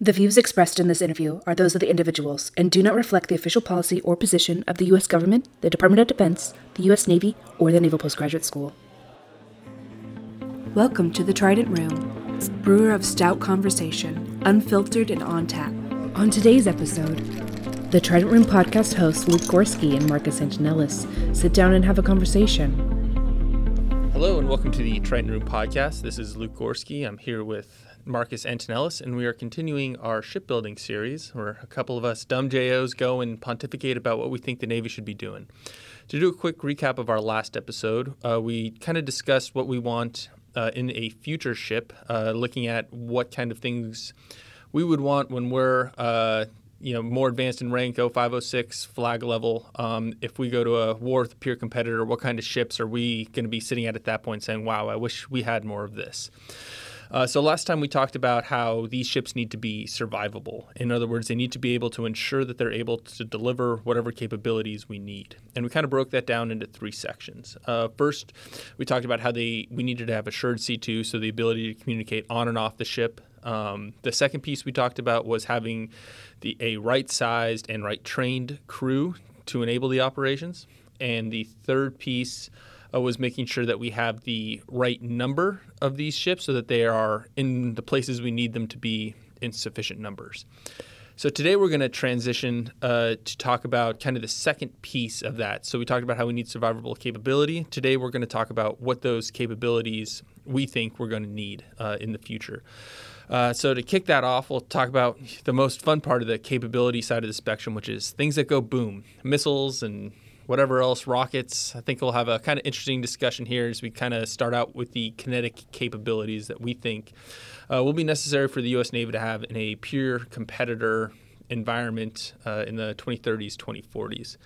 The views expressed in this interview are those of the individuals and do not reflect the official policy or position of the U.S. government, the Department of Defense, the U.S. Navy, or the Naval Postgraduate School. Welcome to the Trident Room, brewer of stout conversation, unfiltered and on tap. On today's episode, the Trident Room podcast hosts Luke Goorsky and Marcus Antonellis sit down and have a conversation. Hello and welcome to the Trident Room podcast. This is Luke Goorsky. I'm here with Marcus Antonellis, and we are continuing our shipbuilding series where a couple of us dumb JOs go and pontificate about what we think the Navy should be doing. To do a quick recap of our last episode, uh, we kind of discussed what we want uh, in a future ship, uh, looking at what kind of things we would want when we're uh, you know more advanced in rank 0506 flag level um, if we go to a war with a peer competitor what kind of ships are we going to be sitting at at that point saying wow i wish we had more of this uh, so last time we talked about how these ships need to be survivable. In other words, they need to be able to ensure that they're able to deliver whatever capabilities we need. And we kind of broke that down into three sections. Uh, first, we talked about how they we needed to have assured C2, so the ability to communicate on and off the ship. Um, the second piece we talked about was having the, a right-sized and right-trained crew to enable the operations. And the third piece uh, was making sure that we have the right number of these ships so that they are in the places we need them to be in sufficient numbers. So today we're going to transition uh, to talk about kind of the second piece of that. So we talked about how we need survivable capability. Today we're going to talk about what those capabilities we think we're going to need uh, in the future. Uh, so to kick that off, we'll talk about the most fun part of the capability side of the spectrum, which is things that go boom, missiles and whatever else, rockets. I think we'll have a kind of interesting discussion here as we kind of start out with the kinetic capabilities that we think uh, will be necessary for the U.S. Navy to have in a pure competitor environment uh, in the 2030s, 2040s.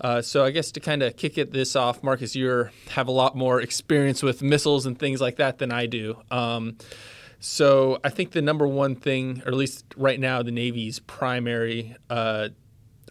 Uh, so I guess to kind of kick it this off, Marcus, you have a lot more experience with missiles and things like that than I do. Um, so I think the number one thing, or at least right now, the Navy's primary uh,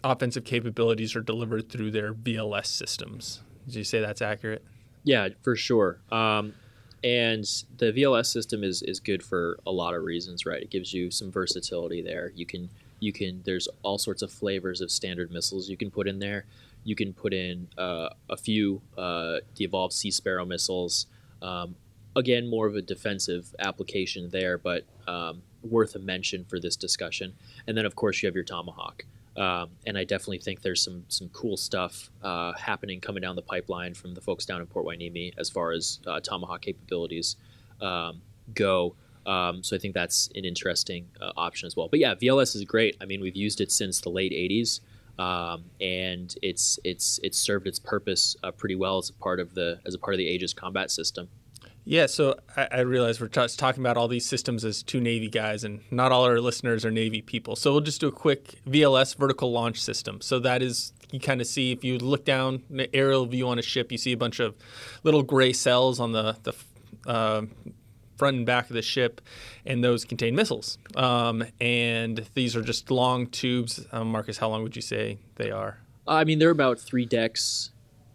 offensive capabilities are delivered through their VLS systems. Did you say that's accurate? Yeah, for sure. Um, and the VLS system is is good for a lot of reasons, right? It gives you some versatility there. You can you can there's all sorts of flavors of standard missiles you can put in there. You can put in uh, a few uh, the evolved Sea Sparrow missiles. Um, again, more of a defensive application there, but um, worth a mention for this discussion. And then, of course, you have your Tomahawk. Um, and I definitely think there's some some cool stuff uh, happening coming down the pipeline from the folks down in Port Hueneme as far as uh, Tomahawk capabilities um, go. Um, so I think that's an interesting uh, option as well. But yeah, VLS is great. I mean, we've used it since the late '80s, um, and it's it's it's served its purpose uh, pretty well as a part of the as a part of the Aegis combat system. Yeah, so I, I realize we're just talking about all these systems as two Navy guys, and not all our listeners are Navy people. So we'll just do a quick VLS vertical launch system. So that is, you kind of see if you look down the aerial view on a ship, you see a bunch of little gray cells on the, the uh, front and back of the ship, and those contain missiles. Um, and these are just long tubes. Um, Marcus, how long would you say they are? I mean, they're about three decks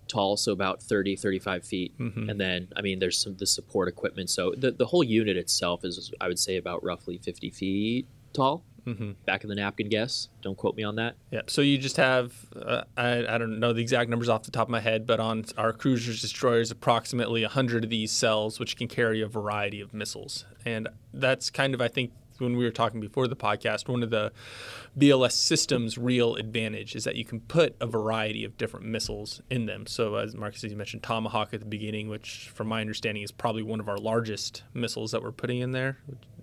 tall, so about 30, 35 feet. Mm-hmm. And then, I mean, there's some the support equipment. So the, the whole unit itself is, I would say, about roughly 50 feet tall. Mm-hmm. Back of the napkin guess. Don't quote me on that. Yeah. So you just have, uh, I, I don't know the exact numbers off the top of my head, but on our cruisers, destroyers, approximately 100 of these cells, which can carry a variety of missiles. And that's kind of, I think, when we were talking before the podcast, one of the VLS system's real advantage is that you can put a variety of different missiles in them. So, as Marcus, as you mentioned, Tomahawk at the beginning, which, from my understanding, is probably one of our largest missiles that we're putting in there.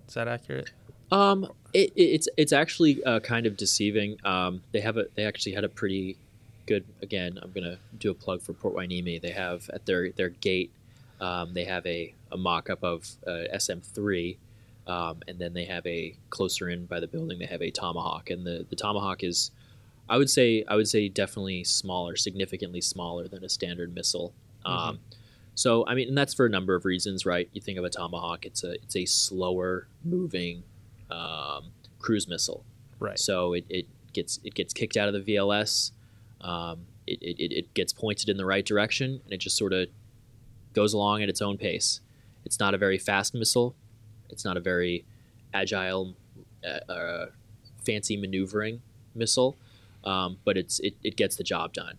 Is that accurate? Um, it, it's it's actually uh, kind of deceiving. Um, they have a they actually had a pretty good. Again, I'm gonna do a plug for Port Hueneme. They have at their their gate, um, they have a, a mock up of uh, SM3 um, and then they have a closer in by the building. They have a tomahawk, and the, the tomahawk is, I would say, I would say definitely smaller, significantly smaller than a standard missile. Mm-hmm. Um, so I mean, and that's for a number of reasons, right? You think of a tomahawk; it's a it's a slower moving um, cruise missile, right? So it, it gets it gets kicked out of the VLS. Um, it, it, it gets pointed in the right direction, and it just sort of goes along at its own pace. It's not a very fast missile, it's not a very agile a, a fancy maneuvering missile, um, but it's it, it gets the job done.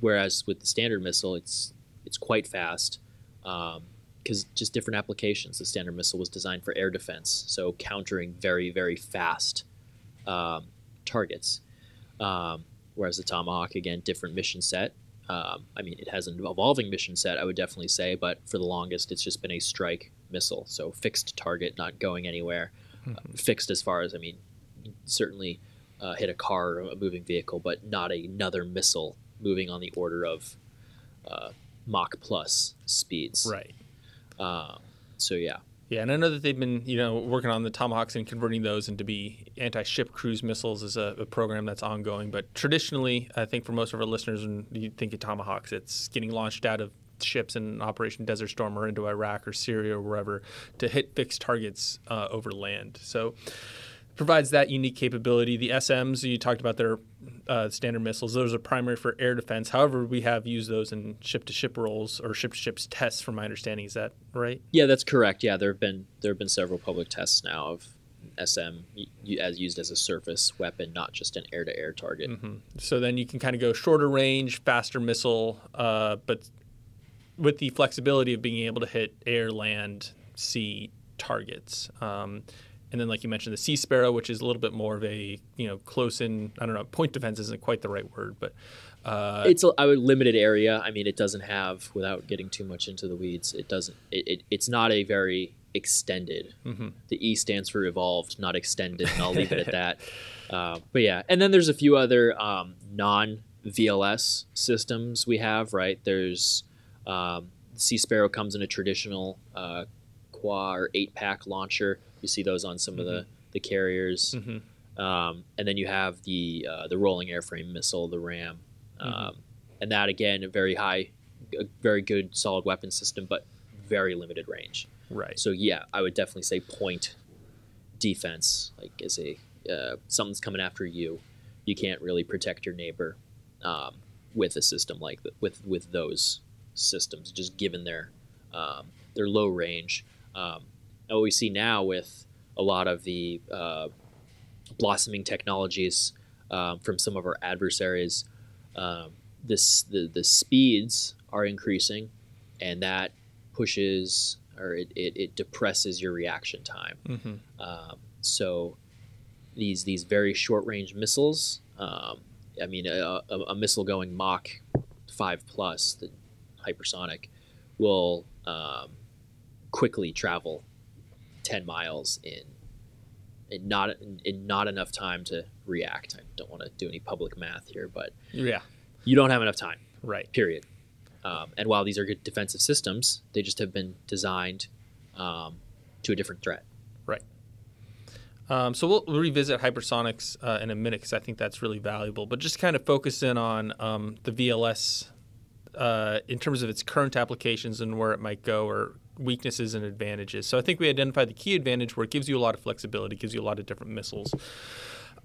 Whereas with the standard missile, it's it's quite fast because um, just different applications. The standard missile was designed for air defense, so countering very very fast um, targets. Um, whereas the Tomahawk, again, different mission set. Um, I mean, it has an evolving mission set, I would definitely say, but for the longest, it's just been a strike missile, so fixed target, not going anywhere. Mm-hmm. Uh, fixed as far as I mean, certainly uh, hit a car or a moving vehicle, but not another missile moving on the order of uh, Mach plus speeds. Right. Uh, so yeah. Yeah, and I know that they've been, you know, working on the Tomahawks and converting those into be anti-ship cruise missiles is a, a, program that's ongoing. But traditionally, I think for most of our listeners, when you think of Tomahawks, it's getting launched out of ships in Operation Desert Storm or into Iraq or Syria or wherever to hit fixed targets uh, over land. So provides that unique capability. The SMs, you talked about their uh, standard missiles, those are primary for air defense. However, we have used those in ship to ship roles or ship to ships tests, from my understanding. Is that right? Yeah, that's correct. Yeah, there have been there have been several public tests now of SM as used as a surface weapon, not just an air to air target. Mm-hmm. So then you can kind of go shorter range, faster missile, uh, but with the flexibility of being able to hit air, land, sea targets. Um, and then like you mentioned the sea sparrow which is a little bit more of a you know close in i don't know point defense isn't quite the right word but uh, it's a, a limited area i mean it doesn't have without getting too much into the weeds it doesn't it, it it's not a very extended mm-hmm. the e stands for evolved not extended and i'll leave it at that uh, but yeah and then there's a few other um, non vls systems we have right there's um, sea sparrow comes in a traditional uh, quad or eight pack launcher you see those on some mm-hmm. of the, mm-hmm. the carriers. Mm-hmm. Um, and then you have the uh, the rolling airframe missile, the RAM, mm-hmm. um, and that again a very high, a very good solid weapon system, but very limited range. Right. So yeah, I would definitely say point defense, like as a uh, something's coming after you, you can't really protect your neighbor um, with a system like that, with with those systems, just given their um, their low range. Um, and what we see now with a lot of the uh, blossoming technologies um, from some of our adversaries, um, this the, the speeds are increasing, and that pushes or it, it, it depresses your reaction time. Mm-hmm. Um, so these these very short range missiles, um, I mean, a, a, a, missile going Mach five plus, the hypersonic, will um, quickly travel 10 miles in in not in not enough time to react. I don't want to do any public math here, but yeah, you don't have enough time. Right. Period. Um, and while these are good defensive systems, they just have been designed um, to a different threat. Right. Um, so we'll, we'll, revisit hypersonics uh, in a minute because I think that's really valuable. But just kind of focus in on um, the VLS uh, in terms of its current applications and where it might go, or weaknesses and advantages. So I think we identified the key advantage where it gives you a lot of flexibility, gives you a lot of different missiles.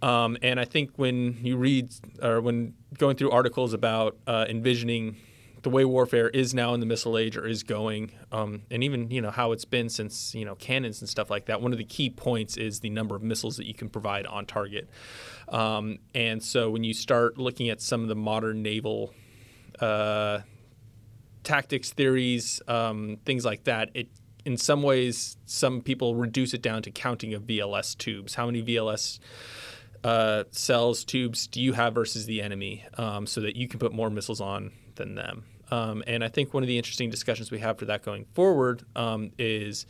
Um, and I think when you read or when going through articles about uh, envisioning the way warfare is now in the missile age or is going, um, and even you know how it's been since you know cannons and stuff like that. One of the key points is the number of missiles that you can provide on target. Um, and so when you start looking at some of the modern naval uh, tactics theories, um, things like that, it in some ways some people reduce it down to counting of VLS tubes. How many VLS uh, cells tubes do you have versus the enemy, um, so that you can put more missiles on than them. Um, and I think one of the interesting discussions we have for that going forward um, is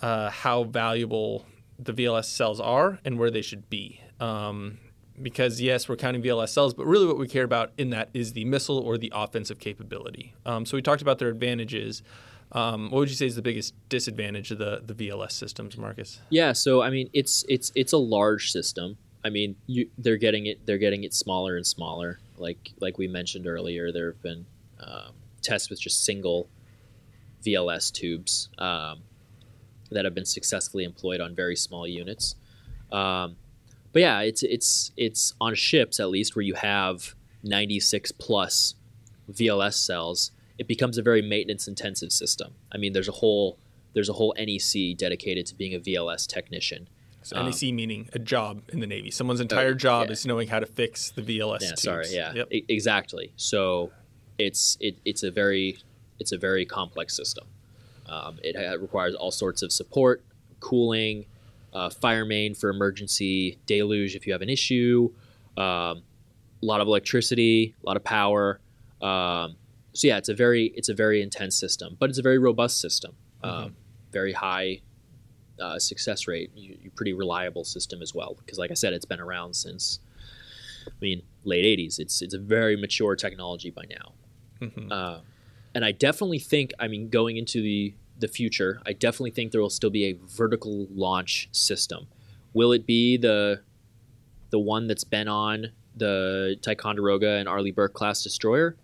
uh, how valuable the VLS cells are and where they should be. Um, because yes, we're counting VLS cells, but really what we care about in that is the missile or the offensive capability. Um, so we talked about their advantages. Um, what would you say is the biggest disadvantage of the the VLS systems, Marcus? Yeah, so I mean, it's it's it's a large system. I mean, you, they're getting it they're getting it smaller and smaller. Like like we mentioned earlier, there have been um, tests with just single VLS tubes um, that have been successfully employed on very small units. Um, but yeah, it's it's it's on ships at least where you have 96 plus VLS cells. It becomes a very maintenance intensive system. I mean, there's a whole there's a whole NEC dedicated to being a VLS technician. So Um, NEC meaning a job in the Navy. Someone's entire job yeah. is knowing how to fix the VLS yeah, tubes. sorry, yeah, Yep. e- exactly. So it's it, it's a very it's a very complex system. Um, it ha- requires all sorts of support, cooling, uh, fire main for emergency deluge if you have an issue, um, a lot of electricity, a lot of power. Um, so yeah, it's a very it's a very intense system, but it's a very robust system. Um, Very high uh, success rate, you, you pretty reliable system as well. Because like I said, it's been around since I mean late '80s. It's it's a very mature technology by now. Mhm. Uh, and I definitely think, I mean, going into the the future, I definitely think there will still be a vertical launch system. Will it be the the one that's been on the Ticonderoga and Arleigh Burke class destroyer?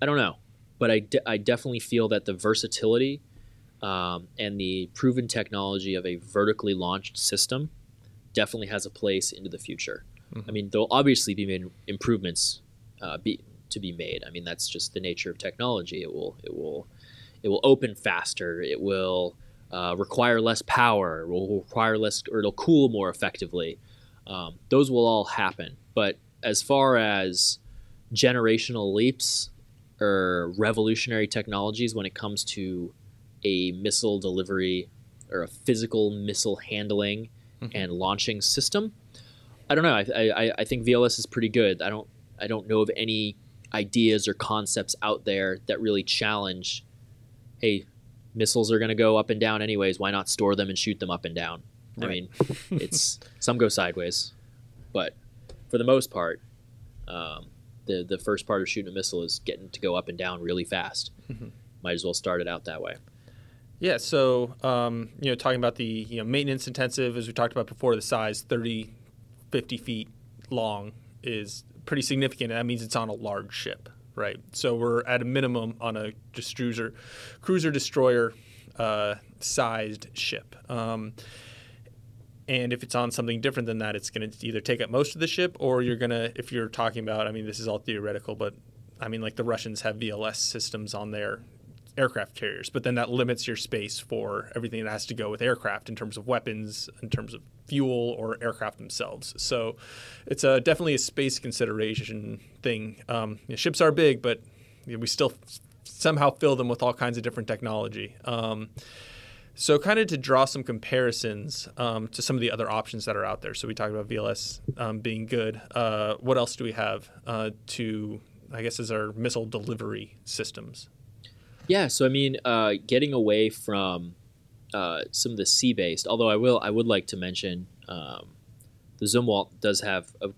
I don't know, but I, de- I definitely feel that the versatility um, and the proven technology of a vertically launched system definitely has a place into the future. I mean, there'll obviously be made improvements uh, be, to be made. I mean, that's just the nature of technology. It will it will it will open faster. It will uh, require less power. It will require less, or it'll cool more effectively. Um, those will all happen. But as far as generational leaps or revolutionary technologies when it comes to a missile delivery or a physical missile handling and launching system, I don't know. I, I, I think VLS is pretty good. I don't I don't know of any ideas or concepts out there that really challenge. Hey, missiles are going to go up and down anyways. Why not store them and shoot them up and down? I mean, it's some go sideways, but for the most part, um, the the first part of shooting a missile is getting to go up and down really fast. Mm-hmm. Might as well start it out that way. Yeah, so um, you know, talking about the you know maintenance intensive, as we talked about before, the size 30, 50 feet long is pretty significant. That means it's on a large ship, right? So we're at a minimum on a cruiser, cruiser destroyer uh, sized ship. Um, and if it's on something different than that, it's going to either take up most of the ship, or you're going to, if you're talking about, I mean, this is all theoretical, but I mean, like the Russians have VLS systems on their aircraft carriers, but then that limits your space for everything that has to go with aircraft in terms of weapons, in terms of fuel, or aircraft themselves. So it's a, definitely a space consideration thing. Um, you know, ships are big, but you know, we still somehow fill them with all kinds of different technology. Um, so, kind of to draw some comparisons um, to some of the other options that are out there. So, we talked about VLS um, being good. Uh, what else do we have uh, to, I guess, as our missile delivery systems? Yeah, so I mean, uh, getting away from uh, some of the sea-based, although I will, I would like to mention um, the Zumwalt does have a,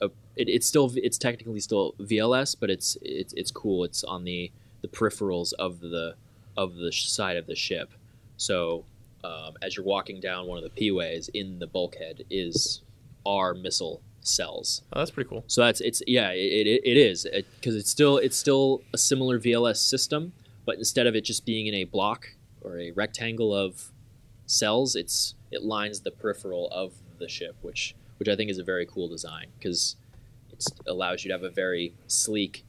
a it, it's still it's technically still VLS, but it's it's it's cool. It's on the the peripherals of the of the side of the ship. So um, as you're walking down one of the P-ways in the bulkhead is our missile cells. Oh, that's pretty cool. So that's it's yeah it, it, it is because it's still it's still a similar VLS system, but instead of it just being in a block or a rectangle of cells, it's it lines the peripheral of the ship, which which I think is a very cool design because it allows you to have a very sleek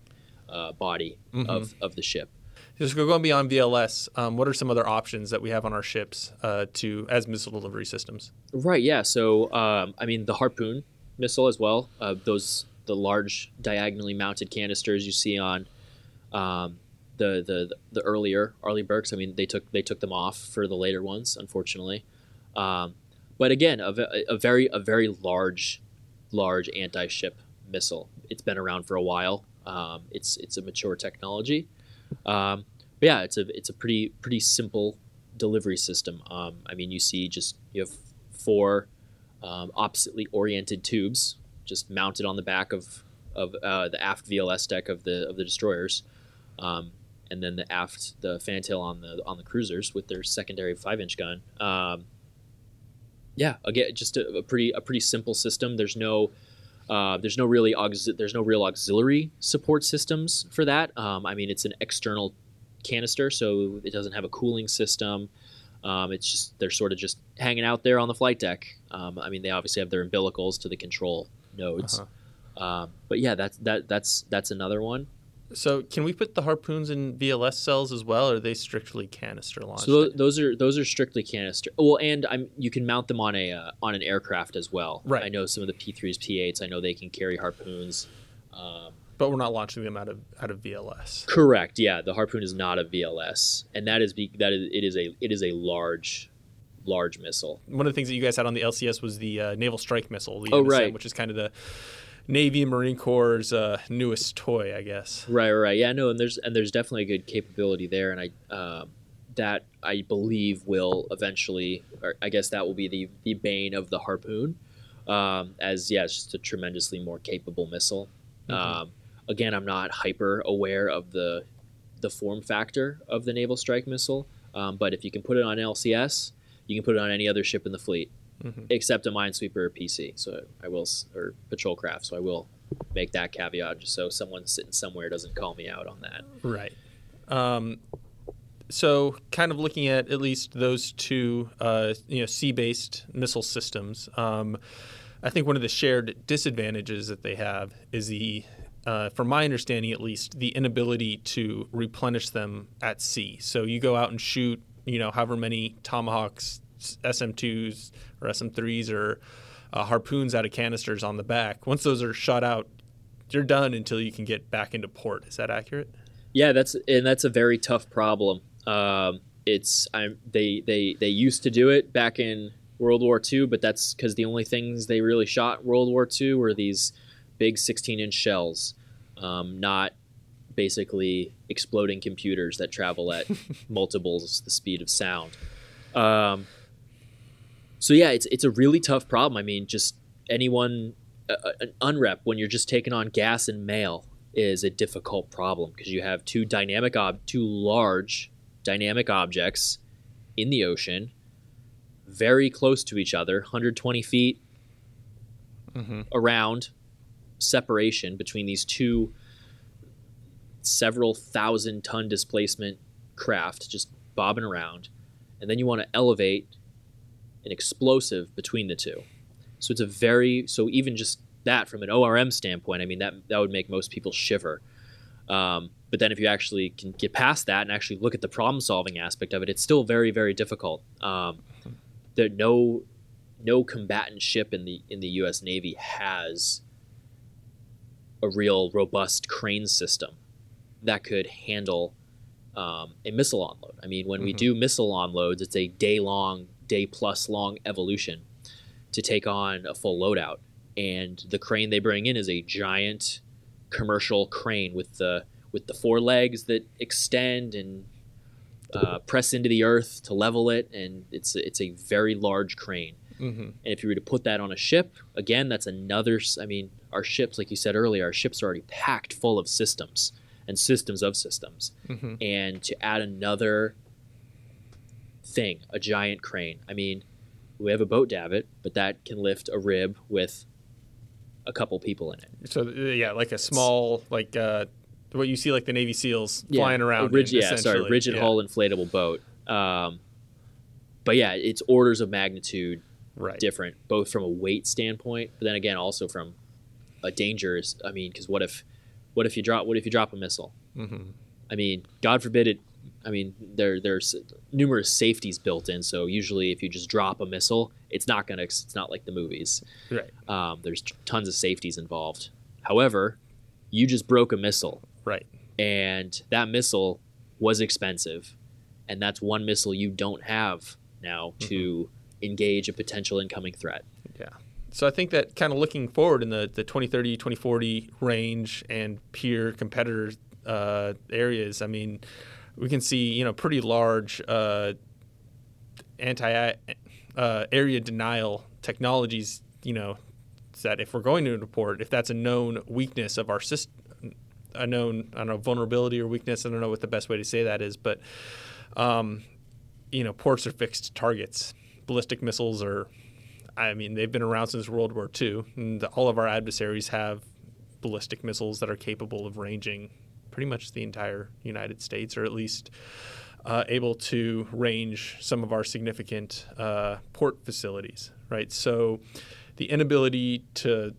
uh, body of, of the ship. Just going beyond VLS, um, what are some other options that we have on our ships uh, to as missile delivery systems? Right. Yeah. So, um, I mean, the harpoon missile as well. Uh, those the large diagonally mounted canisters you see on um, the the the earlier Arleigh Burkes. I mean, they took they took them off for the later ones, unfortunately. Um, but again, a, a very a very large large anti ship missile. It's been around for a while. Um, it's it's a mature technology. Um, but yeah, it's a it's a pretty pretty simple delivery system. Um, I mean, you see just you have four um, oppositely oriented tubes just mounted on the back of of uh, the aft VLS deck of the of the destroyers, um, and then the aft the fantail on the on the cruisers with their secondary five inch gun. Um, yeah, again, just a, a pretty a pretty simple system. There's no uh, there's no really aux- there's no real auxiliary support systems for that. Um, I mean, it's an external canister, so it doesn't have a cooling system. Um, it's just they're sort of just hanging out there on the flight deck. Um, I mean, they obviously have their umbilicals to the control nodes. Um, but yeah, that's that that's that's another one. So, can we put the harpoons in VLS cells as well, or are they strictly canister launched? So tho- those are those are strictly canister. Well, and I'm you can mount them on a uh, on an aircraft as well. Right. I know some of the P3s, P8s. I know they can carry harpoons. Um, but we're not launching them out of out of VLS. correct. Yeah, the harpoon is not a VLS, and that is be, that is it is a it is a large large missile. One of the things that you guys had on the LCS was the uh, Naval Strike Missile, the Oh, NSM, right. which is kind of the Navy and Marine Corps' uh, newest toy, I guess. Right, right. Yeah, no, and there's and there's definitely a good capability there, and I um that I believe will eventually, or I guess that will be the the bane of the harpoon, um, as yeah, it's just a tremendously more capable missile. Um, again, I'm not hyper aware of the the form factor of the naval strike missile, um, but if you can put it on LCS, you can put it on any other ship in the fleet, Mhm. except a minesweeper or PC. So I will, or patrol craft. So I will make that caveat just so someone sitting somewhere doesn't call me out on that. Right. Um, so, kind of looking at at least those two, uh, you know, sea-based missile systems. Um, I think one of the shared disadvantages that they have is the, uh, from my understanding at least, the inability to replenish them at sea. So you go out and shoot, you know, however many tomahawks, SM2s or SM3s or uh, harpoons out of canisters on the back. Once those are shot out, you're done until you can get back into port. Is that accurate? Yeah, that's and that's a very tough problem. Um, it's I'm they they they used to do it back in World War II, but that's because the only things they really shot World War II were these big 16 inch shells, um, not basically exploding computers that travel at multiples the speed of sound. Um, so yeah, it's it's a really tough problem. I mean, just anyone uh, an unrep when you're just taking on gas and mail is a difficult problem because you have two dynamic ob two large dynamic objects in the ocean very close to each other 120 feet Mm-hmm. around separation between these two several thousand ton displacement craft just bobbing around and then you want to elevate an explosive between the two so it's a very so even just that from an ORM standpoint i mean that that would make most people shiver um, but then if you actually can get past that and actually look at the problem solving aspect of it it's still very very difficult um, there no no combatant ship in the in the U.S. Navy has a real robust crane system that could handle um, a missile onload. I mean, when we Mhm. do missile onloads, it's a day long, day plus long evolution to take on a full loadout, and the crane they bring in is a giant commercial crane with the with the four legs that extend and uh, press into the earth to level it, and it's it's a very large crane. Mm-hmm. And if you were to put that on a ship, again, that's another. I mean, our ships, like you said earlier, our ships are already packed full of systems and systems of systems. Mm-hmm. And to add another thing, a giant crane. I mean, we have a boat davit, but that can lift a rib with a couple people in it. So uh, yeah, like a small, like uh, what you see, like the Navy SEALs flying around. rig- in, yeah, sorry, rigid Yeah. hull inflatable boat. Um, but yeah, it's orders of magnitude Right. different, both from a weight standpoint, but then again also from a danger. is- I mean, because what if, what if you drop, what if you drop a missile? Mm-hmm. I mean, God forbid it. I mean, there there's numerous safeties built in, so usually if you just drop a missile, it's not gonna. It's not like the movies. Right. Um, there's tons of safeties involved. However, you just broke a missile, Right. and that missile was expensive, and that's one missile you don't have now to engage a potential incoming threat. Yeah. So I think that kind of looking forward in the, the 2030, 2040 range and peer competitor uh, areas, I mean, we can see, you know, pretty large uh, anti uh, area denial technologies, you know, that if we're going to report, if that's a known weakness of our system, a known, I don't know, vulnerability or weakness, I don't know what the best way to say that is, but, um, you know, ports are fixed targets. Ballistic missiles are I mean, they've been around since World War II, and all of our adversaries have ballistic missiles that are capable of ranging pretty much the entire United States, or at least uh, able to range some of our significant uh, port facilities, right? So the inability to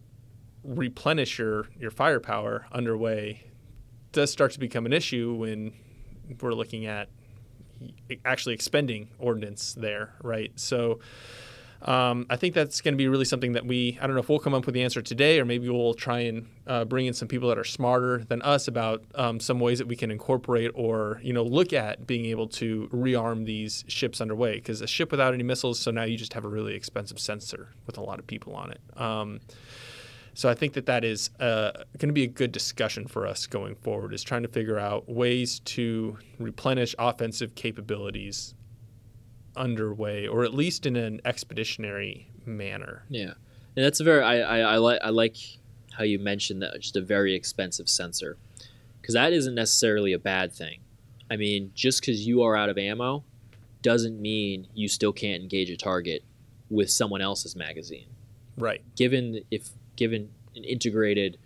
replenish your, your firepower underway does start to become an issue when we're looking at actually expending ordnance there, right? So um, I think that's going to be really something that we, I don't know if we'll come up with the answer today, or maybe we'll try and uh, bring in some people that are smarter than us about um, some ways that we can incorporate or, you know, look at being able to rearm these ships underway. Because a ship without any missiles, so now you just have a really expensive sensor with a lot of people on it. Um, so I think that that is uh, going to be a good discussion for us going forward. Is trying to figure out ways to replenish offensive capabilities underway, or at least in an expeditionary manner. Yeah, and that's a very I I, I like I like how you mentioned that just a very expensive sensor because that isn't necessarily a bad thing. I mean, just because you are out of ammo doesn't mean you still can't engage a target with someone else's magazine. Right. Given if given an integrated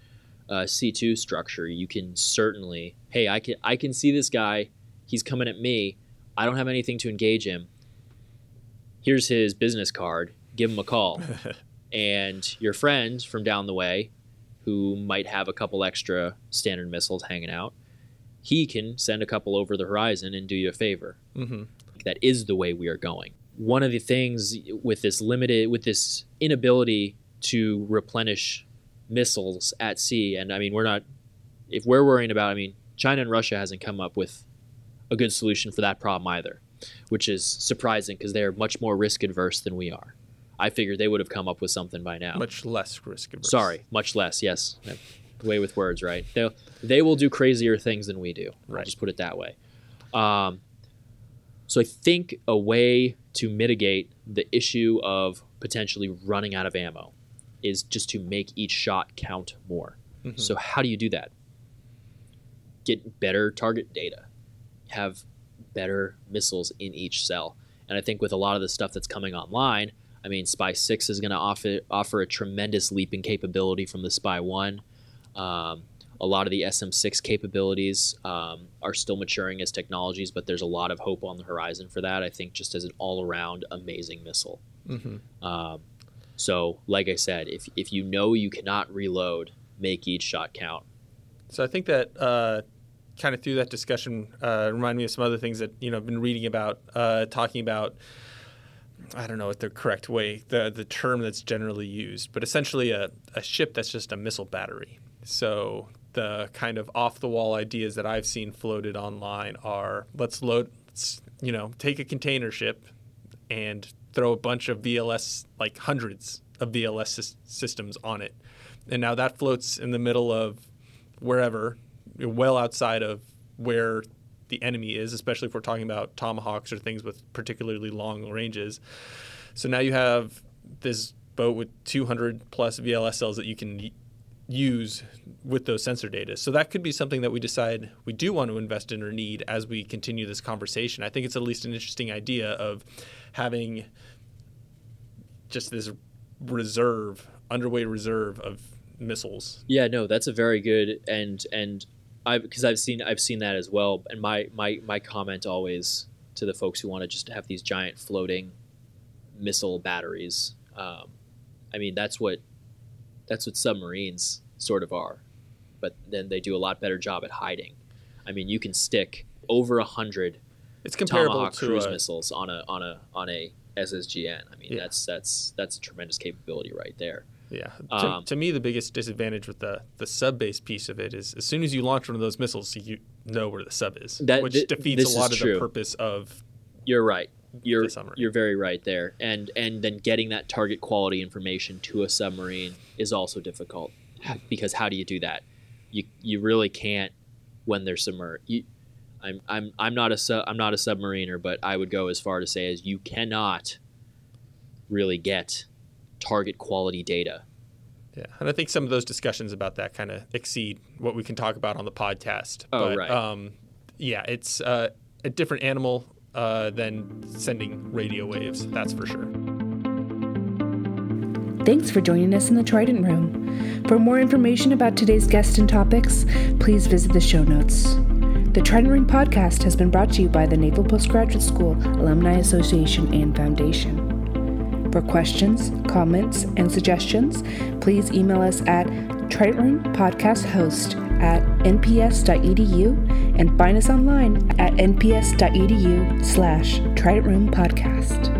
uh, C2 structure, you can certainly, hey, I can I can see this guy. He's coming at me. I don't have anything to engage him. Here's his business card. Give him a call. and your friend from down the way, who might have a couple extra standard missiles hanging out, he can send a couple over the horizon and do you a favor. Mm-hmm. That is the way we are going. One of the things with this limited, with this inability to replenish missiles at sea. And I mean, we're not, if we're worrying about, I mean, China and Russia hasn't come up with a good solution for that problem either, which is surprising because they're much more risk adverse than we are. I figured they would have come up with something by now. Much less risk adverse. Sorry, much less. Yes, way with words, right? They they will do crazier things than we do. Right. I'll just put it that way. Um, so I think a way to mitigate the issue of potentially running out of ammo is just to make each shot count more. Mm-hmm. So how do you do that? Get better target data. Have better missiles in each cell. And I think with a lot of the stuff that's coming online, I mean, SPY-6 is going to offer, offer a tremendous leap in capability from the SPY-1. Um, a lot of the SM6 capabilities um, are still maturing as technologies, but there's a lot of hope on the horizon for that. I think just as an all around amazing missile. Mm-hmm. Um, so, like I said, if, if you know you cannot reload, make each shot count. So I think that uh, kind of through that discussion uh, remind me of some other things that you know I've been reading about, uh, talking about. I don't know what the correct way, the the term that's generally used, but essentially a, a ship that's just a missile battery. So the kind of off the wall ideas that I've seen floated online are let's load, let's, you know, take a container ship and throw a bunch of VLS, like hundreds of VLS systems on it. And now that floats in the middle of wherever, well outside of where the enemy is, especially if we're talking about tomahawks or things with particularly long ranges. So now you have this boat with 200 plus VLS cells that you can use with those sensor data. So that could be something that we decide we do want to invest in or need as we continue this conversation. I think it's at least an interesting idea of having just this reserve, underway reserve of missiles. Yeah, no, that's a very good and and I because I've seen I've seen that as well. And my my my comment always to the folks who want to just have these giant floating missile batteries. Um, I mean, that's what that's what submarines sort of are, but then they do a lot better job at hiding. I mean, you can stick over a hundred it's comparable Tomahawk to cruise a, missiles on a on a on a SSGN. I mean, Yeah. that's that's that's a tremendous capability right there. Yeah. To, Um, to me, the biggest disadvantage with the the sub base piece of it is as soon as you launch one of those missiles, you know where the sub is, That- which thi- defeats a lot of the purpose of You're right. You're you're very right there. And and then getting that target quality information to a submarine is also difficult because how do you do that? You you really can't when they're submerged. You, I'm I'm I'm not a su- I'm not a submariner, but I would go as far to say as you cannot really get target quality data. Yeah, and I think some of those discussions about that kind of exceed what we can talk about on the podcast. Oh, but, right. Um, yeah, it's uh, a different animal uh, than sending radio waves. That's for sure. Thanks for joining us in the Trident Room. For more information about today's guest and topics, please visit the show notes. The Trident Room podcast has been brought to you by the Naval Postgraduate School Alumni Association and Foundation. For questions, comments, and suggestions, please email us at tridentroompodcasthost at nps.edu and find us online at nps.edu slash Trident Room Podcast.